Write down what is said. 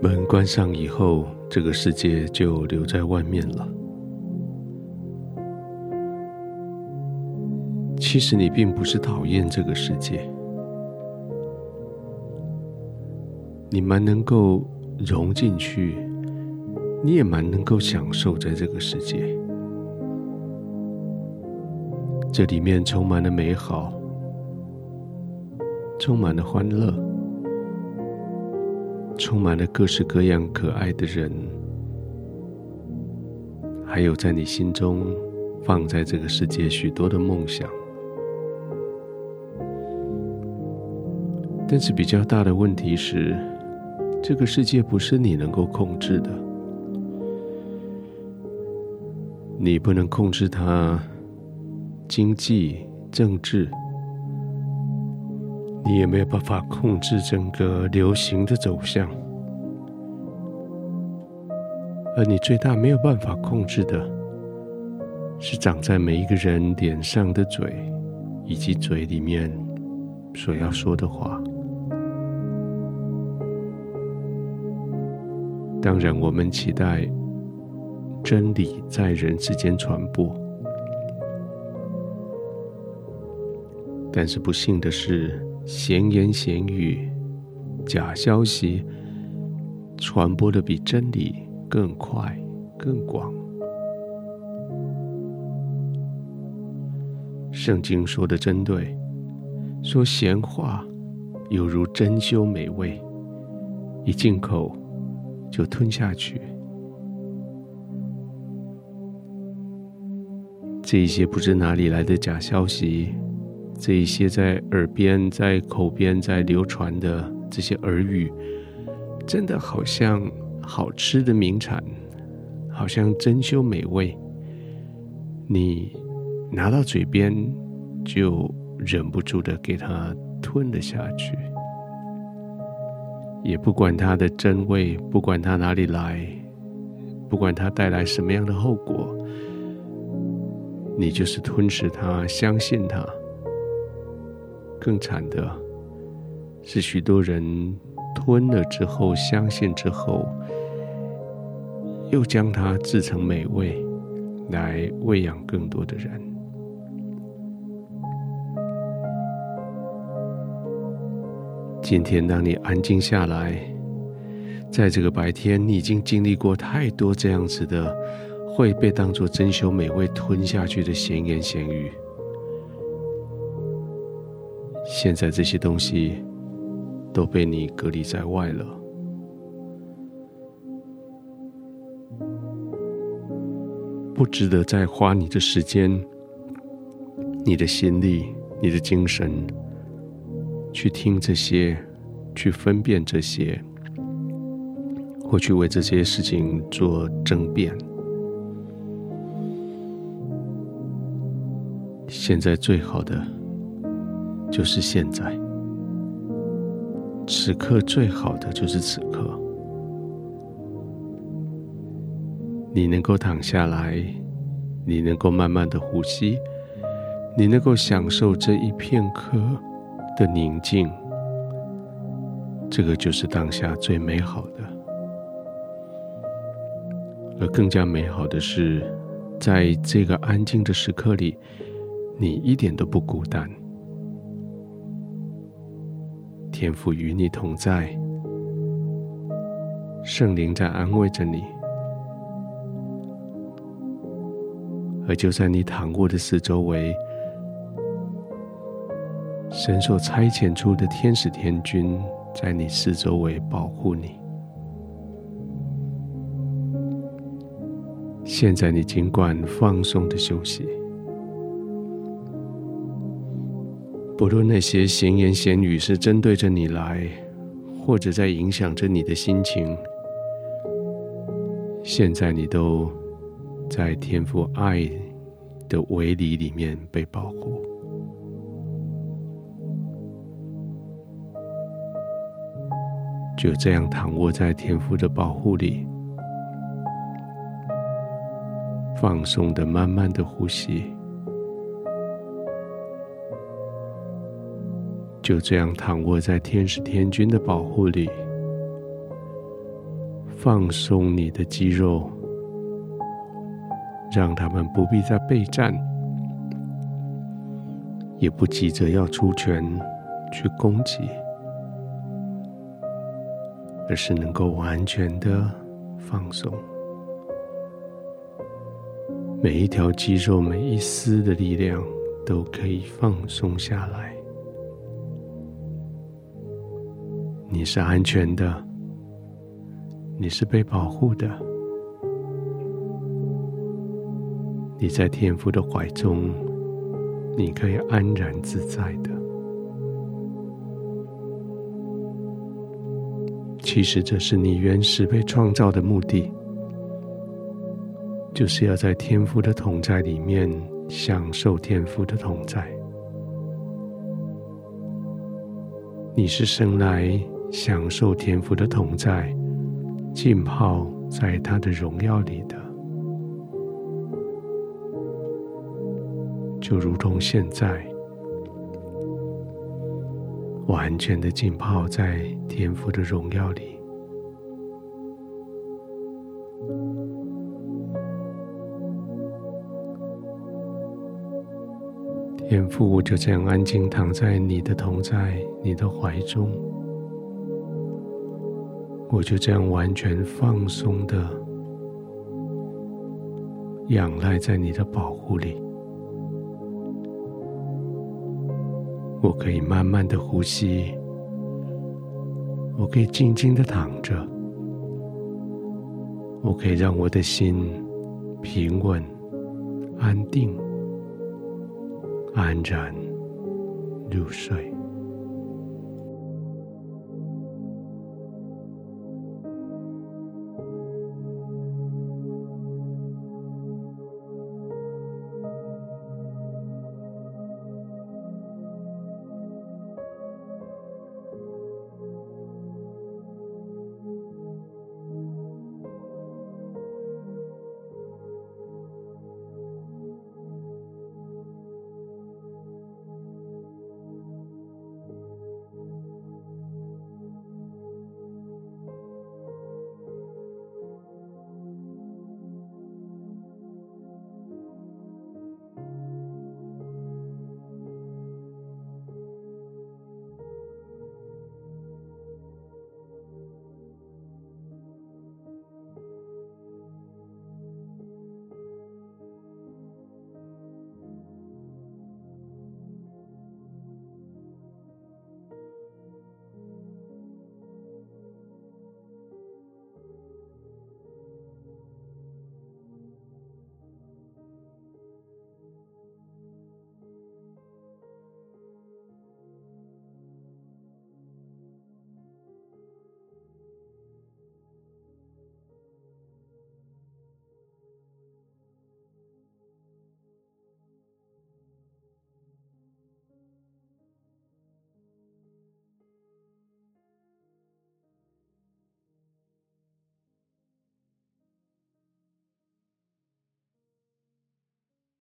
门关上以后，这个世界就留在外面了。其实你并不是讨厌这个世界，你蛮能够融进去，你也蛮能够享受在这个世界。这里面充满了美好，充满了欢乐。充满了各式各样可爱的人，还有在你心中放在这个世界许多的梦想。但是比较大的问题是，这个世界不是你能够控制的，你不能控制它，经济、政治。你也没有办法控制整个流行的走向，而你最大没有办法控制的，是长在每一个人脸上的嘴，以及嘴里面所要说的话。当然，我们期待真理在人之间传播，但是不幸的是。闲言闲语、假消息传播的比真理更快、更广。圣经说的真对，说闲话犹如珍馐美味，一进口就吞下去。这些不知哪里来的假消息。这一些在耳边、在口边在流传的这些耳语，真的好像好吃的名产，好像珍馐美味，你拿到嘴边就忍不住的给它吞了下去，也不管它的真伪，不管它哪里来，不管它带来什么样的后果，你就是吞噬它，相信它。更惨的是，许多人吞了之后，相信之后，又将它制成美味，来喂养更多的人。今天，当你安静下来，在这个白天，你已经经历过太多这样子的会被当作珍馐美味吞下去的闲言闲语。现在这些东西都被你隔离在外了，不值得再花你的时间、你的心力、你的精神去听这些，去分辨这些，或去为这些事情做争辩。现在最好的。就是现在，此刻最好的就是此刻。你能够躺下来，你能够慢慢的呼吸，你能够享受这一片刻的宁静，这个就是当下最美好的。而更加美好的是，在这个安静的时刻里，你一点都不孤单。天父与你同在，圣灵在安慰着你，而就在你躺卧的四周围，神所差遣出的天使天军在你四周围保护你。现在你尽管放松的休息。不论那些闲言闲语是针对着你来，或者在影响着你的心情，现在你都在天父爱的围篱里面被保护，就这样躺卧在天父的保护里，放松的、慢慢的呼吸。就这样躺卧在天使天军的保护里，放松你的肌肉，让他们不必再备战，也不急着要出拳去攻击，而是能够完全的放松。每一条肌肉，每一丝的力量都可以放松下来。你是安全的，你是被保护的，你在天父的怀中，你可以安然自在的。其实，这是你原始被创造的目的。就是要在天父的同在里面享受天父的同在。你是生来享受天父的同在，浸泡在他的荣耀里的，就如同现在，完全的浸泡在天父的荣耀里。天父，就这样安静躺在你的同在、你的怀中，我就这样完全放松的仰赖在你的保护里。我可以慢慢的呼吸，我可以静静的躺着，我可以让我的心平稳、安定。安然入睡。